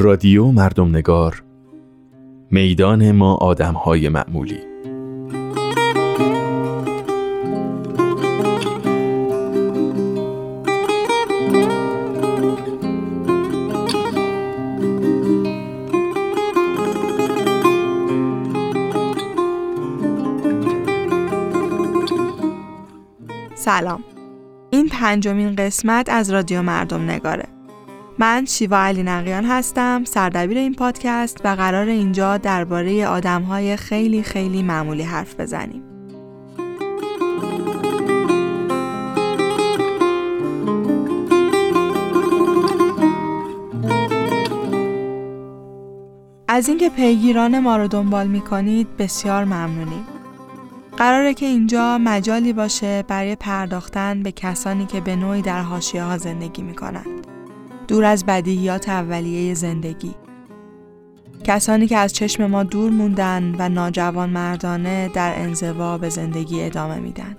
رادیو مردم نگار. میدان ما آدم های معمولی. سلام. این پنجمین قسمت از رادیو مردم نگاره. من شیوا علی نقیان هستم سردبیر این پادکست و قرار اینجا درباره آدمهای خیلی خیلی معمولی حرف بزنیم از اینکه پیگیران ما رو دنبال می کنید بسیار ممنونیم. قراره که اینجا مجالی باشه برای پرداختن به کسانی که به نوعی در حاشیه ها زندگی می کنند. دور از بدیهیات اولیه زندگی. کسانی که از چشم ما دور موندن و ناجوان مردانه در انزوا به زندگی ادامه میدن.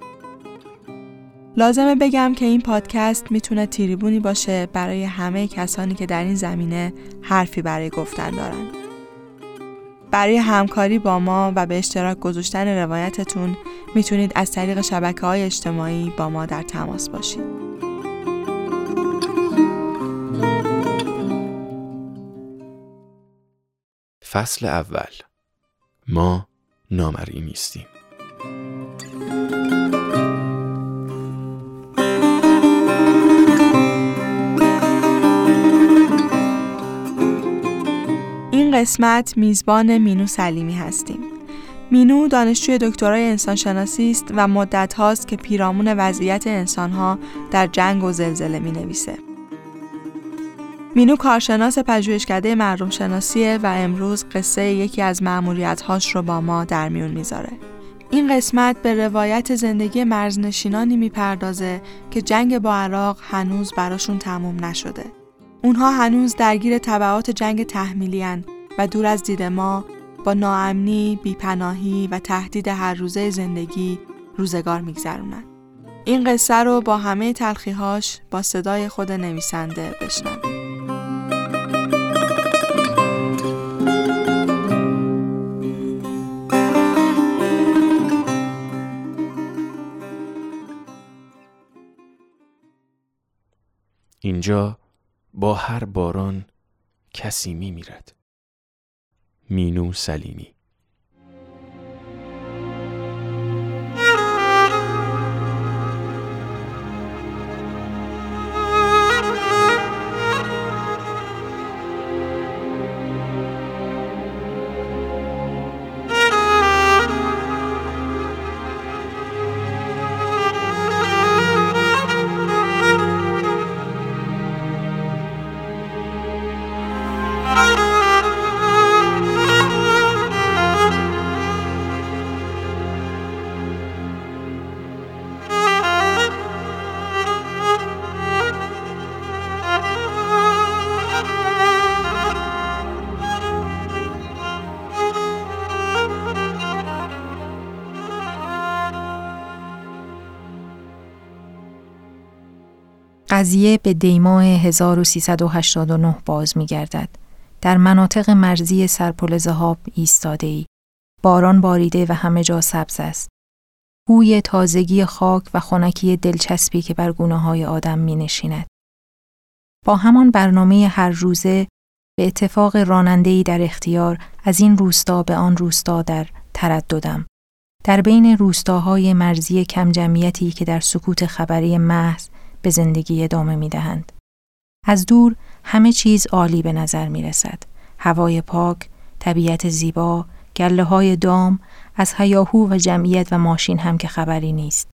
لازمه بگم که این پادکست می‌تونه تیریبونی باشه برای همه کسانی که در این زمینه حرفی برای گفتن دارند. برای همکاری با ما و به اشتراک گذاشتن روایتتون می‌تونید از طریق شبکه های اجتماعی با ما در تماس باشید. فصل اول ما نامری نیستیم این قسمت میزبان مینو سلیمی هستیم. مینو دانشجوی دکترای انسانشناسی است و مدت هاست که پیرامون وضعیت انسانها در جنگ و زلزله می نویسه. مینو کارشناس پژوهشکده مردم شناسیه و امروز قصه یکی از هاش رو با ما در میون می‌ذاره. این قسمت به روایت زندگی مرزنشینانی می‌پردازه که جنگ با عراق هنوز براشون تموم نشده. اونها هنوز درگیر طبعات جنگ تحمیلی و دور از دید ما با ناامنی، بیپناهی و تهدید هر روزه زندگی روزگار میگذرونن. این قصه رو با همه تلخیهاش با صدای خود نویسنده بشنویم. اینجا با هر باران کسی می میرد. مینو سلیمی قضیه به دیماه 1389 باز می گردد. در مناطق مرزی سرپل زهاب ایستاده ای. باران باریده و همه جا سبز است. بوی تازگی خاک و خنکی دلچسبی که بر گونه های آدم می نشیند. با همان برنامه هر روزه به اتفاق رانندهی در اختیار از این روستا به آن روستا در ترددم. در بین روستاهای مرزی کم جمعیتی که در سکوت خبری محض به زندگی ادامه می دهند. از دور همه چیز عالی به نظر می رسد. هوای پاک، طبیعت زیبا، گله های دام، از هیاهو و جمعیت و ماشین هم که خبری نیست.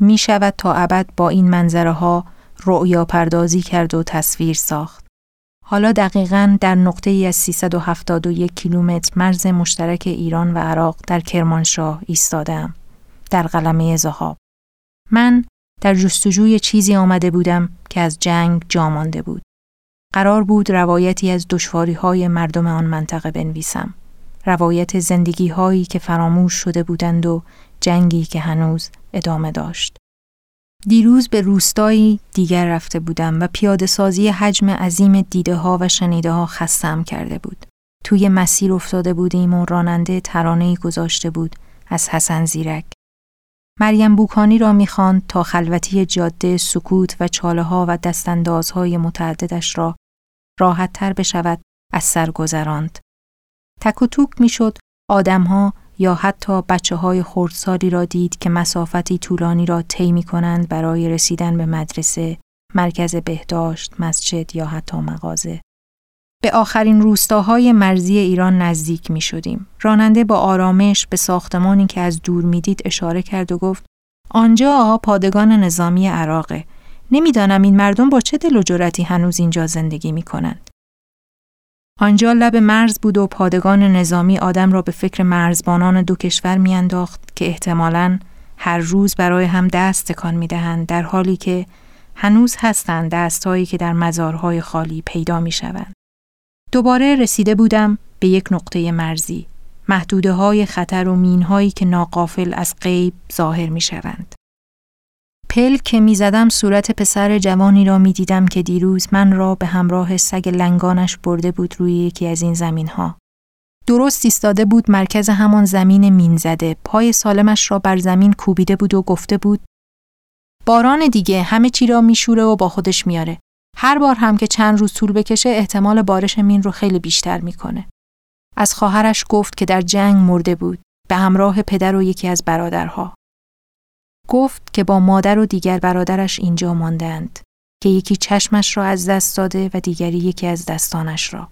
می شود تا ابد با این منظره ها رؤیا پردازی کرد و تصویر ساخت. حالا دقیقا در نقطه ای از 371 کیلومتر مرز مشترک ایران و عراق در کرمانشاه ایستادم. در قلمه زهاب. من در جستجوی چیزی آمده بودم که از جنگ جا مانده بود. قرار بود روایتی از دشواری های مردم آن منطقه بنویسم. روایت زندگی هایی که فراموش شده بودند و جنگی که هنوز ادامه داشت. دیروز به روستایی دیگر رفته بودم و پیاده سازی حجم عظیم دیده ها و شنیده ها خستم کرده بود. توی مسیر افتاده بودیم و راننده ترانه‌ای گذاشته بود از حسن زیرک. مریم بوکانی را می‌خواند تا خلوتی جاده سکوت و چاله ها و دستاندازهای متعددش را راحت تر بشود از سر گذراند. تک و توک می‌شد آدمها یا حتی بچه های خردسالی را دید که مسافتی طولانی را طی می کنند برای رسیدن به مدرسه، مرکز بهداشت، مسجد یا حتی مغازه. به آخرین روستاهای مرزی ایران نزدیک می شدیم. راننده با آرامش به ساختمانی که از دور می‌دید اشاره کرد و گفت آنجا پادگان نظامی عراقه. نمی‌دانم این مردم با چه دل و جرأتی هنوز اینجا زندگی می کنند. آنجا لب مرز بود و پادگان نظامی آدم را به فکر مرزبانان دو کشور میانداخت که احتمالاً هر روز برای هم دست تکان می‌دهند در حالی که هنوز هستند دستهایی که در مزارهای خالی پیدا می شوند. دوباره رسیده بودم به یک نقطه مرزی محدوده های خطر و مین هایی که ناقافل از غیب ظاهر می شوند. پل که می زدم صورت پسر جوانی را می دیدم که دیروز من را به همراه سگ لنگانش برده بود روی یکی از این زمین ها. درست ایستاده بود مرکز همان زمین مین زده پای سالمش را بر زمین کوبیده بود و گفته بود باران دیگه همه چی را میشوره و با خودش میاره هر بار هم که چند روز طول بکشه احتمال بارش مین رو خیلی بیشتر می‌کنه. از خواهرش گفت که در جنگ مرده بود به همراه پدر و یکی از برادرها. گفت که با مادر و دیگر برادرش اینجا ماندند که یکی چشمش را از دست داده و دیگری یکی از دستانش را.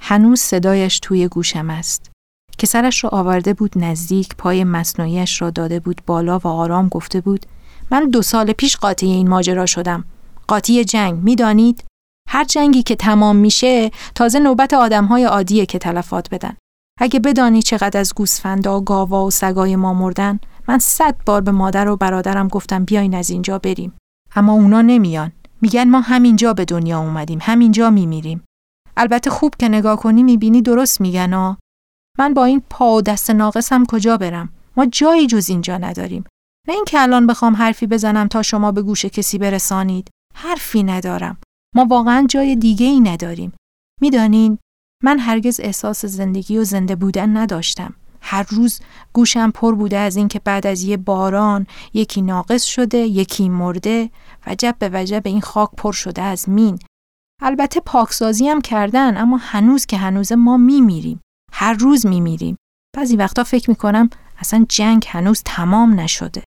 هنوز صدایش توی گوشم است که سرش را آورده بود نزدیک پای مصنوعیش را داده بود بالا و آرام گفته بود من دو سال پیش قاطی این ماجرا شدم قاطی جنگ می‌دانید؟ هر جنگی که تمام میشه تازه نوبت آدمهای عادیه که تلفات بدن. اگه بدانی چقدر از گوسفندا گاوا و سگای ما مردن من صد بار به مادر و برادرم گفتم بیاین از اینجا بریم. اما اونا نمیان. میگن ما همینجا به دنیا اومدیم همینجا میمیریم. البته خوب که نگاه کنی می‌بینی درست میگن ها من با این پا و دست ناقصم کجا برم؟ ما جایی جز اینجا نداریم. نه اینکه الان بخوام حرفی بزنم تا شما به گوش کسی برسانید. حرفی ندارم. ما واقعا جای دیگه ای نداریم. می‌دانین من هرگز احساس زندگی و زنده بودن نداشتم. هر روز گوشم پر بوده از اینکه بعد از یه باران یکی ناقص شده، یکی مرده، وجب به وجب این خاک پر شده از مین. البته پاکسازی هم کردن اما هنوز که هنوز ما میمیریم. هر روز میمیریم. بعضی وقتا فکر می‌کنم اصلا جنگ هنوز تمام نشده.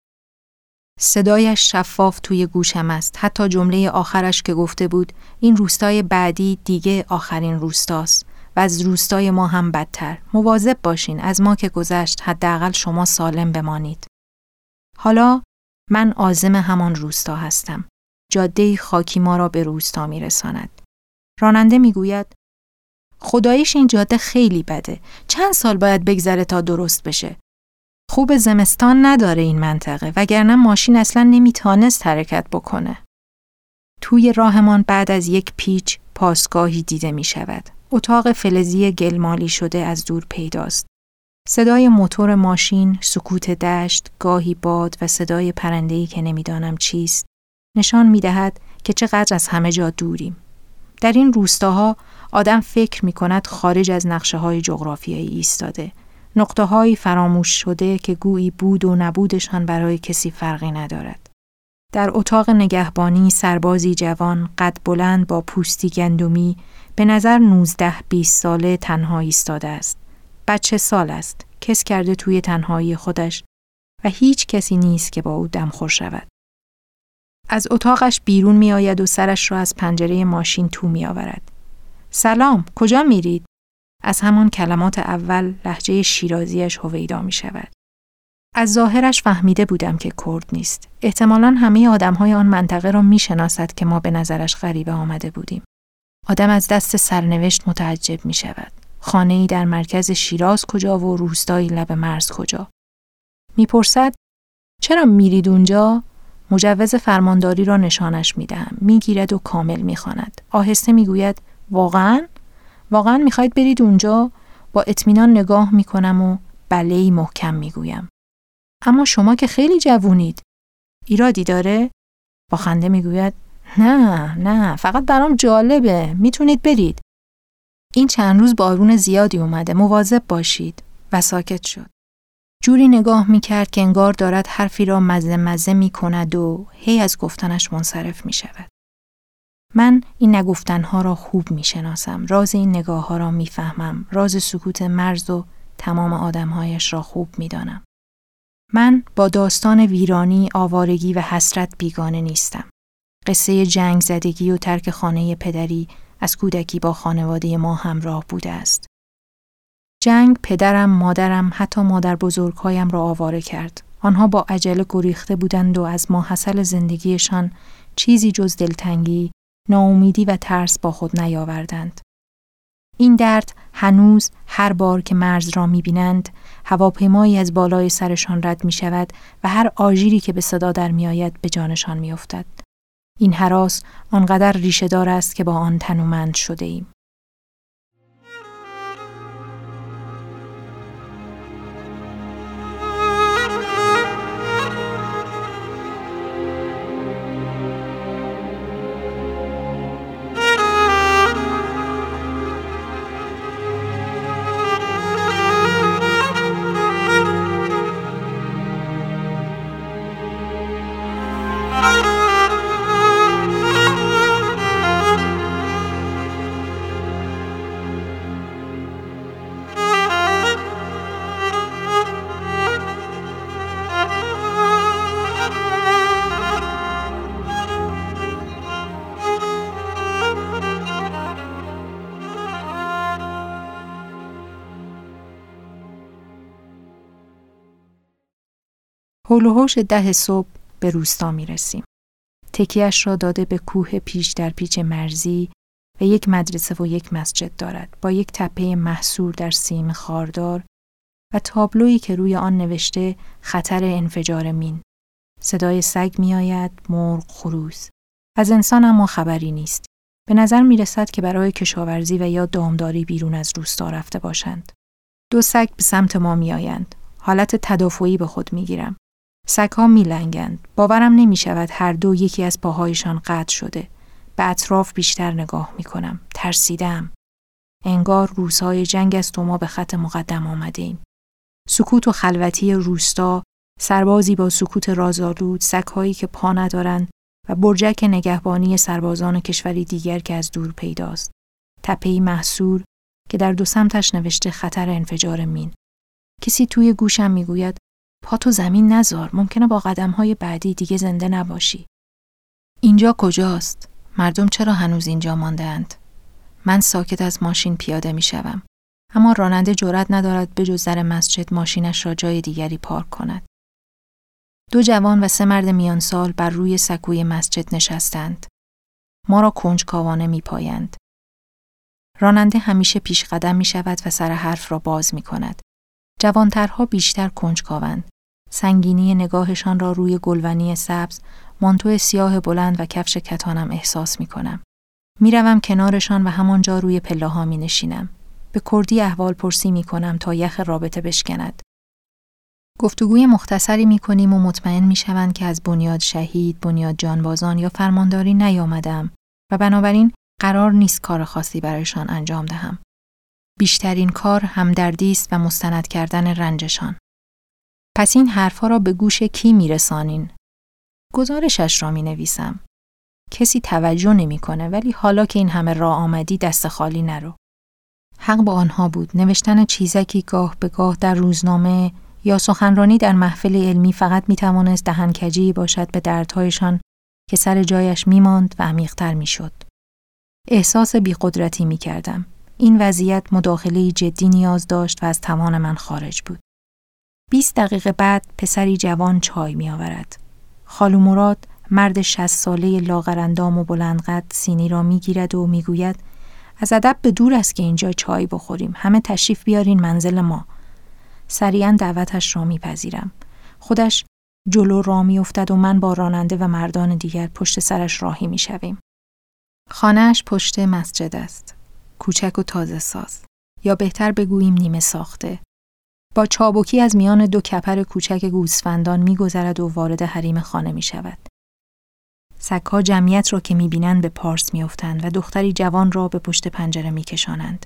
صدایش شفاف توی گوشم است. حتی جمله آخرش که گفته بود این روستای بعدی دیگه آخرین روستاست و از روستای ما هم بدتر. مواظب باشین از ما که گذشت حداقل شما سالم بمانید. حالا من عازم همان روستا هستم. جاده خاکی ما را به روستا میرساند. راننده می‌گوید خدایش این جاده خیلی بده. چند سال باید بگذره تا درست بشه؟ خوب زمستان نداره این منطقه وگرنه ماشین اصلا نمیتانست حرکت بکنه. توی راهمان بعد از یک پیچ پاسگاهی دیده می شود. اتاق فلزی گلمالی شده از دور پیداست. صدای موتور ماشین، سکوت دشت، گاهی باد و صدای پرندهی که نمی‌دانم چیست نشان می دهد که چقدر از همه جا دوریم. در این روستاها آدم فکر می کند خارج از نقشه های جغرافیایی ایستاده نقطه های فراموش شده که گویی بود و نبودشان برای کسی فرقی ندارد. در اتاق نگهبانی سربازی جوان قد بلند با پوستی گندمی به نظر 19 20 ساله تنها ایستاده است. بچه سال است. کس کرده توی تنهایی خودش و هیچ کسی نیست که با او دمخور شود. از اتاقش بیرون می آید و سرش را از پنجره ماشین تو می آورد. سلام، کجا میرید؟ از همان کلمات اول لحجه شیرازیش هویدا می شود. از ظاهرش فهمیده بودم که کرد نیست. احتمالا همه آدم های آن منطقه را می شناسد که ما به نظرش غریبه آمده بودیم. آدم از دست سرنوشت متعجب می شود. خانه ای در مرکز شیراز کجا و روستایی لب مرز کجا؟ می‌پرسد چرا میرید اونجا؟ مجوز فرمانداری را نشانش می دهم. می گیرد و کامل می خاند. آهسته می گوید واقعا؟ واقعا می‌خواید برید اونجا با اطمینان نگاه می‌کنم و بله محکم می‌گویم اما شما که خیلی جوونید ایرادی داره؟ با خنده می‌گوید نه نه فقط برام جالبه می‌تونید برید. این چند روز بارون زیادی اومده مواظب باشید و ساکت شد. جوری نگاه می‌کرد که انگار دارد حرفی را مزه مزه می کند و هی از گفتنش منصرف می شود. من این نگفتنها را خوب می شناسم. راز این نگاه ها را می فهمم. راز سکوت مرز و تمام آدمهایش را خوب می دانم. من با داستان ویرانی، آوارگی و حسرت بیگانه نیستم. قصه جنگ زدگی و ترک خانه پدری از کودکی با خانواده ما همراه بوده است. جنگ پدرم، مادرم، حتی مادر بزرگهایم را آواره کرد. آنها با عجله گریخته بودند و از ماحصل زندگیشان چیزی جز دلتنگی، ناامیدی و ترس با خود نیاوردند. این درد هنوز هر بار که مرز را می‌بینند هواپیمایی از بالای سرشان رد می شود و هر آژیری که به صدا در می آید به جانشان می افتد. این حراس آنقدر ریشه دار است که با آن تنومند شده ایم. هول ده صبح به روستا می رسیم. تکیش را داده به کوه پیش در پیچ مرزی و یک مدرسه و یک مسجد دارد با یک تپه محصور در سیم خاردار و تابلویی که روی آن نوشته خطر انفجار مین. صدای سگ می آید، مرغ، خروس. از انسان اما خبری نیست. به نظر می رسد که برای کشاورزی و یا دامداری بیرون از روستا رفته باشند. دو سگ به سمت ما می آیند. حالت تدافعی به خود می گیرم. سگها میلنگند. باورم نمی شود هر دو یکی از پاهایشان قطع شده. به اطراف بیشتر نگاه می کنم. ترسیدم. انگار روزهای جنگ است و ما به خط مقدم آمده ایم. سکوت و خلوتی روستا، سربازی با سکوت رازآلود، سگهایی که پا ندارند و برجک نگهبانی سربازان کشوری دیگر که از دور پیداست. تپهی محصور که در دو سمتش نوشته خطر انفجار مین. کسی توی گوشم می‌گوید پاتو زمین نزار ممکنه با قدم های بعدی دیگه زنده نباشی. اینجا کجاست؟ مردم چرا هنوز اینجا ماندهاند؟ من ساکت از ماشین پیاده می شوم. اما راننده جرأت ندارد به جز در مسجد ماشینش را جای دیگری پارک کند. دو جوان و سه مرد میان سال بر روی سکوی مسجد نشستند. ما را کنجکاوانه می پایند. راننده همیشه پیش قدم می شود و سر حرف را باز می کند. جوانترها بیشتر کنجکاوند. سنگینی نگاهشان را روی گلونی سبز، مانتو سیاه بلند و کفش کتانم احساس می کنم. می‌روم کنارشان و همانجا روی پله ها می نشینم. به کردی احوال پرسی می کنم تا یخ رابطه بشکند. گفتگوی مختصری می کنیم و مطمئن می شوند که از بنیاد شهید، بنیاد جانبازان یا فرمانداری نیامدم و بنابراین قرار نیست کار خاصی برایشان انجام دهم. بیشترین کار همدردی است و مستند کردن رنجشان. پس این حرفها را به گوش کی میرسانین؟ گزارشش را می نویسم. کسی توجه نمی‌کنه ولی حالا که این همه راه آمدی دست خالی نرو. حق با آنها بود نوشتن چیزکی گاه به گاه در روزنامه یا سخنرانی در محفل علمی فقط می توانست دهنکجی باشد به دردهایشان که سر جایش می ماند و عمیقتر می شد. احساس بیقدرتی می کردم. این وضعیت مداخله جدی نیاز داشت و از توان من خارج بود. 20 دقیقه بعد پسری جوان چای می آورد. خالو مراد مرد 60 ساله لاغرندام و بلندقد سینی را می گیرد و می گوید از ادب به دور است که اینجا چای بخوریم. همه تشریف بیارین منزل ما. سریعا دعوتش را میپذیرم. خودش جلو را میافتد و من با راننده و مردان دیگر پشت سرش راهی می‌شویم. خانهاش پشت مسجد است. کوچک و تازه ساز یا بهتر بگوییم نیمه ساخته با چابکی از میان دو کپر کوچک گوسفندان میگذرد و وارد حریم خانه می شود. سگها جمعیت را که می‌بینند به پارس میافتند و دختری جوان را به پشت پنجره میکشانند.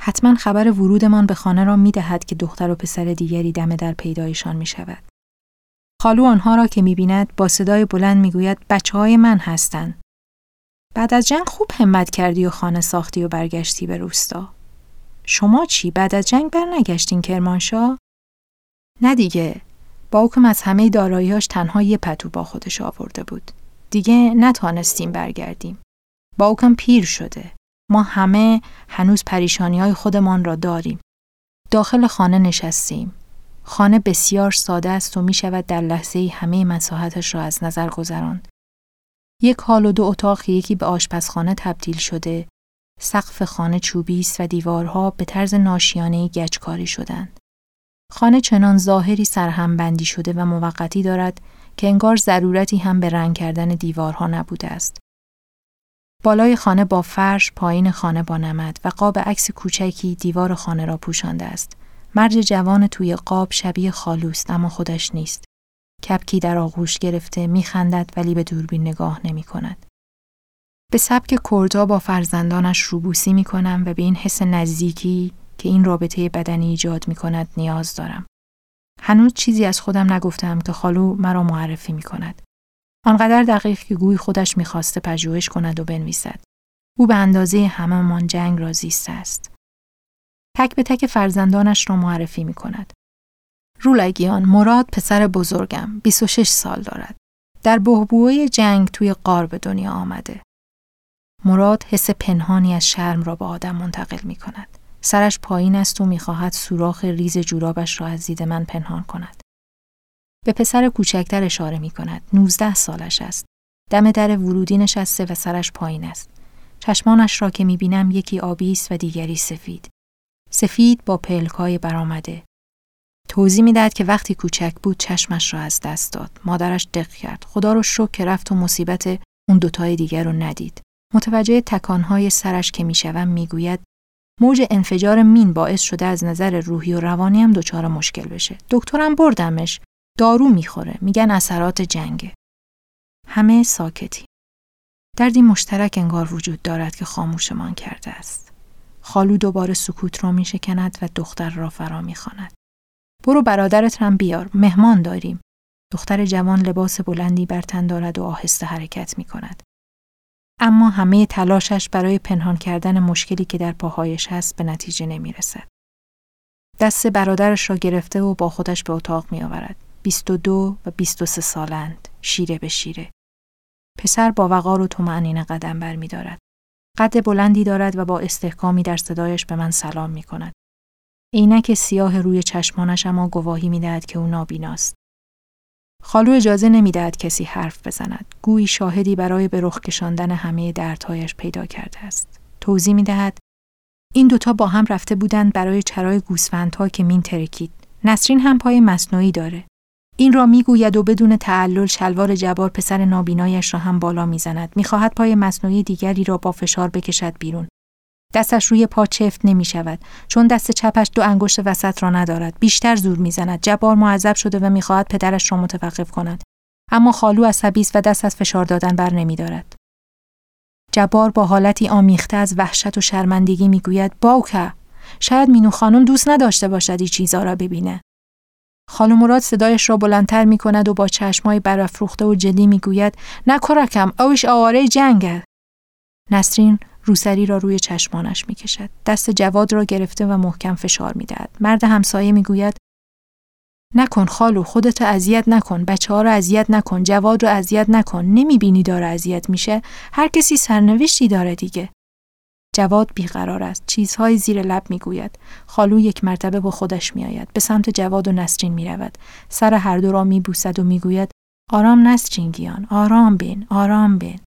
حتما خبر ورودمان به خانه را می‌دهد که دختر و پسر دیگری دم در پیدایشان می شود. خالو آنها را که می‌بیند با صدای بلند می‌گوید بچه های من هستند. بعد از جنگ خوب همت کردی و خانه ساختی و برگشتی به روستا. شما چی بعد از جنگ برنگشتین کرمانشاه؟ نه دیگه. باوکم از همه داراییاش تنها یه پتو با خودش آورده بود. دیگه نتانستیم برگردیم. باوکم پیر شده. ما همه هنوز پریشانی های خودمان را داریم. داخل خانه نشستیم. خانه بسیار ساده است و می شود در لحظه همه مساحتش را از نظر گذراند. یک حال و دو اتاق یکی به آشپزخانه تبدیل شده، سقف خانه چوبی است و دیوارها به طرز ناشیانه گچکاری شدند. خانه چنان ظاهری سرهم بندی شده و موقتی دارد که انگار ضرورتی هم به رنگ کردن دیوارها نبوده است. بالای خانه با فرش، پایین خانه با نمد و قاب عکس کوچکی دیوار خانه را پوشانده است. مرد جوان توی قاب شبیه خالوست اما خودش نیست. کپکی در آغوش گرفته میخندد ولی به دوربین نگاه نمی کند. به سبک کردها با فرزندانش روبوسی می کنم و به این حس نزدیکی که این رابطه بدنی ایجاد می کند نیاز دارم. هنوز چیزی از خودم نگفتم که خالو مرا معرفی می کند. آنقدر دقیق که گوی خودش می‌خواسته پژوهش کند و بنویسد. او به اندازه همهمان جنگ را زیسته است. تک به تک فرزندانش را معرفی می کند. رولگیان مراد پسر بزرگم 26 سال دارد. در بهبوهای جنگ توی قار به دنیا آمده. مراد حس پنهانی از شرم را به آدم منتقل می کند. سرش پایین است و می‌خواهد سوراخ ریز جورابش را از دید من پنهان کند. به پسر کوچکتر اشاره می کند. 19 سالش است. دم در ورودی نشسته و سرش پایین است. چشمانش را که می بینم یکی آبی است و دیگری سفید. سفید با پلکای برآمده. توضیح می‌دهد که وقتی کوچک بود چشمش را از دست داد. مادرش دق کرد. خدا رو شکر که رفت و مصیبت اون دوتای دیگر رو ندید. متوجه تکانهای سرش که می‌شوم می‌گوید موج انفجار مین باعث شده از نظر روحی و روانی هم دچار مشکل بشه. دکترم بردمش. دارو می‌خوره. میگن اثرات جنگه. همه ساکتی. دردی مشترک انگار وجود دارد که خاموشمان کرده است. خالو دوباره سکوت را میشکند و دختر را فرا می‌خواند. برو برادرت رم بیار. مهمان داریم. دختر جوان لباس بلندی بر تن دارد و آهسته حرکت می کند. اما همه تلاشش برای پنهان کردن مشکلی که در پاهایش هست به نتیجه نمی رسد. دست برادرش را گرفته و با خودش به اتاق می آورد. 22 و 23 سالند. شیره به شیره. پسر با وقار و طمأنینه قدم بر می دارد. قد بلندی دارد و با استحکامی در صدایش به من سلام می کند. عینک سیاه روی چشمانش اما گواهی می دهد که او نابیناست. خالو اجازه نمی‌دهد کسی حرف بزند. گویی شاهدی برای به رخ کشاندن همه دردهایش پیدا کرده است. توضیح می دهد این دوتا با هم رفته بودند برای چرای گوسفندها که مین ترکید. نسرین هم پای مصنوعی داره. این را می‌گوید و بدون تعلل شلوار جبار پسر نابینایش را هم بالا می‌زند. می‌خواهد پای مصنوعی دیگری را با فشار بکشد بیرون. دستش روی پا چفت نمی شود چون دست چپش دو انگشت وسط را ندارد. بیشتر زور می‌زند. جبار معذب شده و می‌خواهد پدرش را متوقف کند. اما خالو عصبی است و دست از فشار دادن بر نمی دارد. جبار با حالتی آمیخته از وحشت و شرمندگی می‌گوید باوکه شاید مینو خانم دوست نداشته باشد این چیزا را ببینه. خالو مراد صدایش را بلندتر می کند و با چشمای برافروخته و جدی می‌گوید نکرکم اوش آواره جنگه. نسرین روسری را روی چشمانش می کشد. دست جواد را گرفته و محکم فشار می دهد. مرد همسایه می گوید نکن خالو خودت اذیت نکن بچه ها رو اذیت نکن جواد رو اذیت نکن نمی بینی داره اذیت میشه هر کسی سرنوشتی داره دیگه. جواد بیقرار است. چیزهای زیر لب می‌گوید. خالو یک مرتبه با خودش میآید. به سمت جواد و نسرین می‌رود. سر هر دو را میبوسد و می‌گوید آرام نسرین گیان آرام بین آرام بین.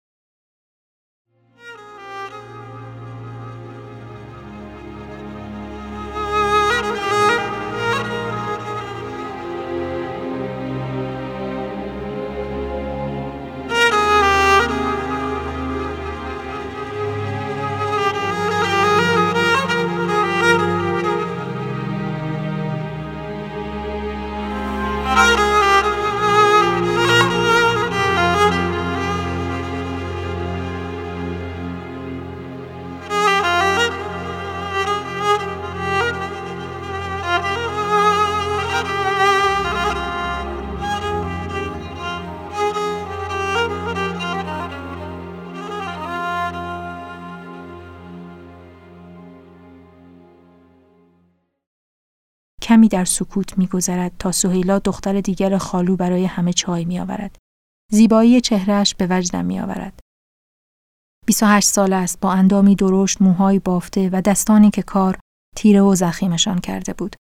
کمی در سکوت میگذرد تا سهیلا دختر دیگر خالو برای همه چای میآورد. زیبایی چهرهش به وجدم میآورد. 28 سال است با اندامی درشت موهای بافته و دستانی که کار تیره و زخیمشان کرده بود.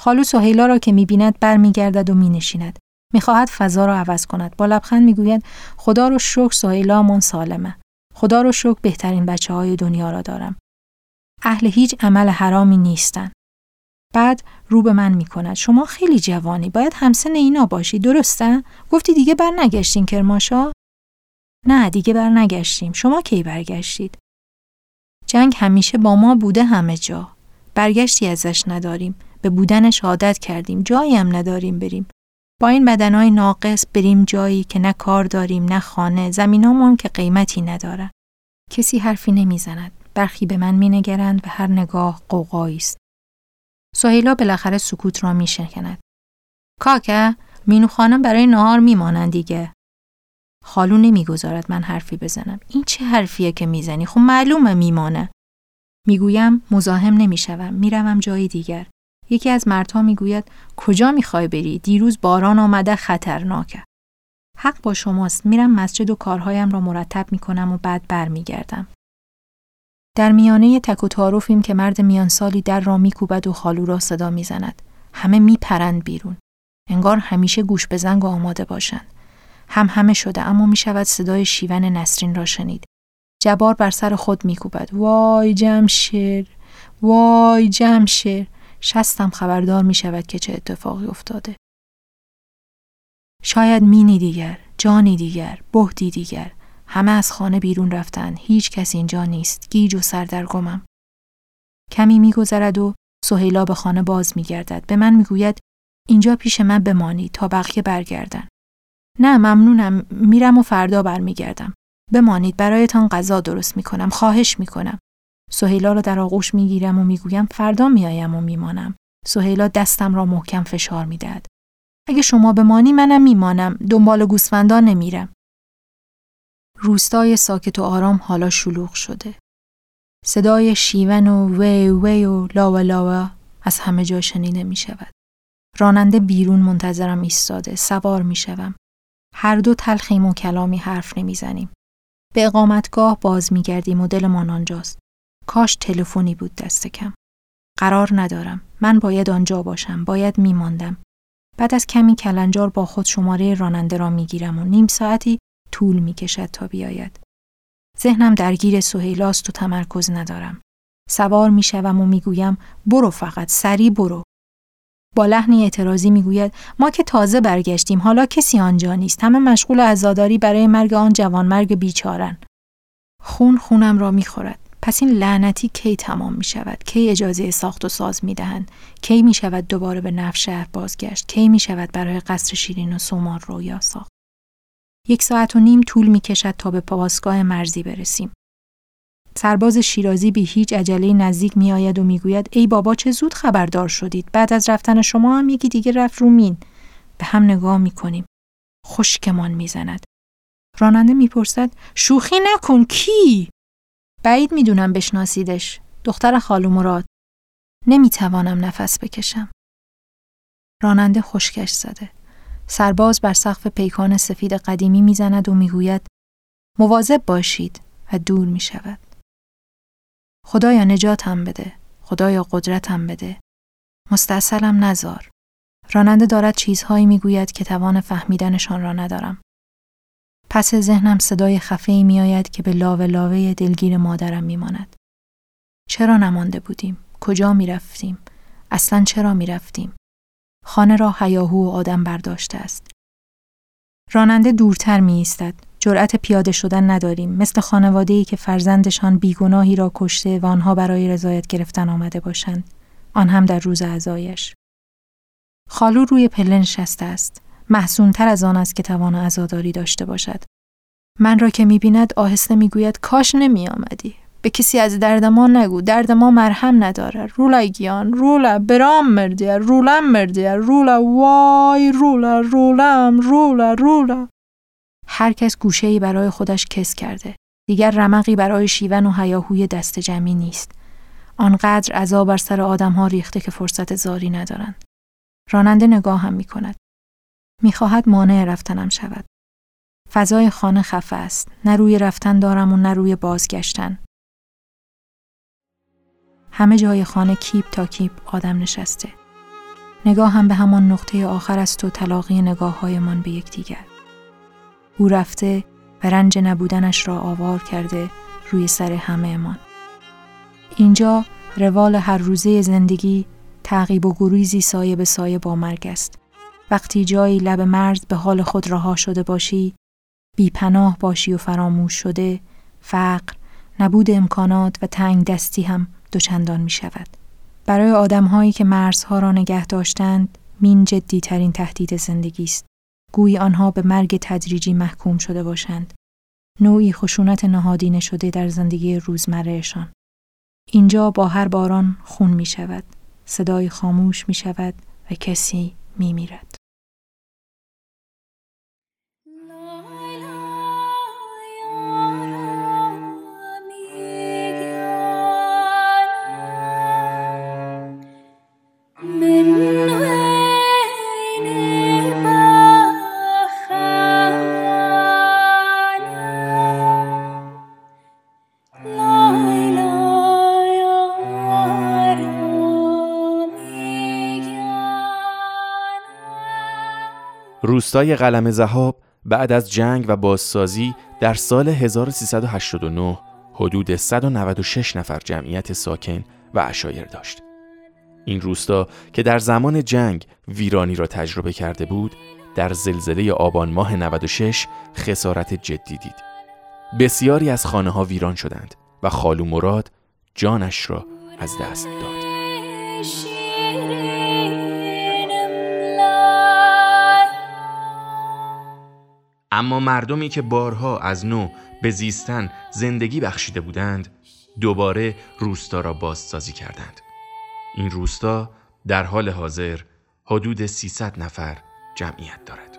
خالو سهیلا را که می‌بیند برمیگردد و مینشیند. می‌خواهد فضا را عوض کند. با لبخند می‌گوید خدا رو شکر سهیلامون سالمه. خدا رو شکر بهترین بچه های دنیا را دارم. اهل هیچ عمل حرامی نیستن. بعد رو به من می کند. شما خیلی جوانی. باید همسن اینا باشی. درسته؟ گفتی دیگه بر نگشتین کرماشا؟ نه دیگه بر نگشتیم. شما کی برگشتید؟ جنگ همیشه با ما بوده همه جا. برگشتی ازش نداریم. به بودنش عادت کردیم. جایی هم نداریم بریم. با این بدنهای ناقص بریم جایی که نه کار داریم نه خانه زمینامون که قیمتی نداره. کسی حرفی نمی‌زند. برخی به من مینگرند و هر نگاه قوقایی است. سهیلا بالاخره سکوت را میشکند. کاکه مینو خانم برای نهار میمانند دیگه. خالو نمی‌گذارد من حرفی بزنم. این چه حرفیه که می‌زنی؟ خب معلومه میمانه. می‌گویم مزاحم نمی‌شوم. می‌روم جای دیگر. یکی از مردها می‌گوید کجا می‌خوای بری؟ دیروز باران آمده خطرناکه. حق با شماست. میرم مسجد و کارهایم را مرتب می‌کنم و بعد برمیگردم. در میانه تک و تعارفیم که مرد میان سالی در را میکوبد و خالو را صدا می‌زند. همه میپرند بیرون. انگار همیشه گوش به زنگ و آماده باشند. هم همه شده اما می شود صدای شیون نسرین را شنید. جبار بر سر خود میکوبد. وای جمشیر وای جمشیر شستم خبردار می شود که چه اتفاقی افتاده. شاید مینی دیگر، جانی دیگر، بهدی دیگر، همه از خانه بیرون رفتن، هیچ کس اینجا نیست، گیج و سردرگمم. کمی میگذرد و سهیلا به خانه باز میگردد. به من می‌گوید اینجا پیش من بمانی تا بقیه برگردن. نه ممنونم میرم و فردا برمیگردم. بمانید برایتان غذا درست می‌کنم خواهش می‌کنم. سهیلا را در آغوش می‌گیرم و می‌گویم فردا میایم و میمانم. سهیلا دستم را محکم فشار می‌دهد. اگه شما بمانی منم میمانم. دنبال گوسفندان نمیرم. روستای ساکت و آرام حالا شلوغ شده. صدای شیون و وی وی و لاوا لاوا از همه جا شنیده می شود. راننده بیرون منتظرم ایستاده. سوار می شوم. هر دو تلخیم و کلامی حرف نمی‌زنیم. به اقامتگاه باز می گردیم و دلمان آنجاست. کاش تلفنی بود دست کم. قرار ندارم. من باید آنجا باشم. باید میماندم. بعد از کمی کلنجار با خود شماره راننده را می‌گیرم و نیم ساعتی طول می کشد تا بیاید. ذهنم درگیر سهیلاست و تمرکز ندارم. سوار می و می گویم برو فقط سری برو. با لحنی اعتراضی می گوید ما که تازه برگشتیم حالا کسی آنجا نیست همه مشغول عزاداری برای مرگ آن جوان مرگ بیچارن. خون خونم را می خورد. پس این لعنتی کی تمام می شود؟ کی اجازه ساخت و ساز می دهند؟ کی می شود دوباره به نفت شهر بازگشت؟ کی می شود برای قصر شیرین و سومار رویا ساخت؟ یک ساعت و نیم طول می کشد تا به پاسگاه مرزی برسیم. سرباز شیرازی بی هیچ عجله نزدیک می آید و می‌گوید ای بابا چه زود خبردار شدید. بعد از رفتن شما هم یکی دیگه رفت رو مین. به هم نگاه می کنیم خشکمان می‌زند. راننده می‌پرسد شوخی نکن کی؟ بعید می‌دونم بشناسیدش. دختر خالو مراد. نمی‌توانم نفس بکشم. راننده خشکش زده. سرباز بر سقف پیکان سفید قدیمی می‌زند و می‌گوید مواظب باشید و دور می شود. خدایا نجاتم بده. خدایا قدرتم بده. مستاصلم نزار. راننده دارد چیزهایی می‌گوید که توان فهمیدنشان را ندارم. پس ذهنم صدای خفه می آید که به لاوه لاوه دلگیر مادرم می ماند. چرا نمانده بودیم؟ کجا می رفتیم؟ اصلا چرا می رفتیم؟ خانه را حیاهو و آدم برداشته است. راننده دورتر می ایستد. جرأت پیاده شدن نداریم مثل خانواده ای که فرزندشان بیگناهی را کشته و آنها برای رضایت گرفتن آمده باشند. آن هم در روز عزایش. خالو روی پله نشسته است. محسونتر از آن است که توان عزاداری داشته باشد. من را که می‌بیند آهسته می‌گوید کاش نمی آمدی. به کسی از درد ما نگو درد ما مرهم نداره رولا گیان رولا برام مردیه رولم مردیه رولا وای رولا رولم رولا رولا هر کس گوشه برای خودش کس کرده دیگر رمقی برای شیون و هیاهوی دست جمعی نیست آنقدر عذاب بر سر آدم ها ریخته که فرصت زاری ندارند راننده نگاه هم می کند. می خواهد مانع رفتنم شود. فضای خانه خفه است. نه روی رفتن دارم و نه روی بازگشتن. همه جای خانه کیپ تا کیپ آدم نشسته. نگاه هم به همان نقطه آخر است و تلاقی نگاه هایمان به یکدیگر. او رفته و رنج نبودنش را آوار کرده روی سر همه امان. اینجا روال هر روزه زندگی تعقیب و گریزی سایه به سایه با مرگ است. وقتی جایی لب مرز به حال خود رها شده باشی، بی پناه باشی و فراموش شده، فقر، نبود امکانات و تنگ دستی هم دوچندان می شود. برای آدمهایی که مرزها را نگه داشتند، مین جدی ترین تهدید زندگی است. گویی آنها به مرگ تدریجی محکوم شده باشند. نوعی خشونت نهادینه شده در زندگی روزمرهشان. اینجا با هر باران خون می شود. صدای خاموش می شود و کسی می میرد. روستای قلم زهاب بعد از جنگ و بازسازی در سال 1389 حدود 196 نفر جمعیت ساکن و اشایر داشت. این روستا که در زمان جنگ ویرانی را تجربه کرده بود، در زلزله آبان ماه 96 خسارت جدی دید. بسیاری از خانه ها ویران شدند و خالو مراد جانش را از دست داد. اما مردمی که بارها از نو به زیستن زندگی بخشیده بودند دوباره روستا را بازسازی کردند. این روستا در حال حاضر حدود 300 نفر جمعیت دارد.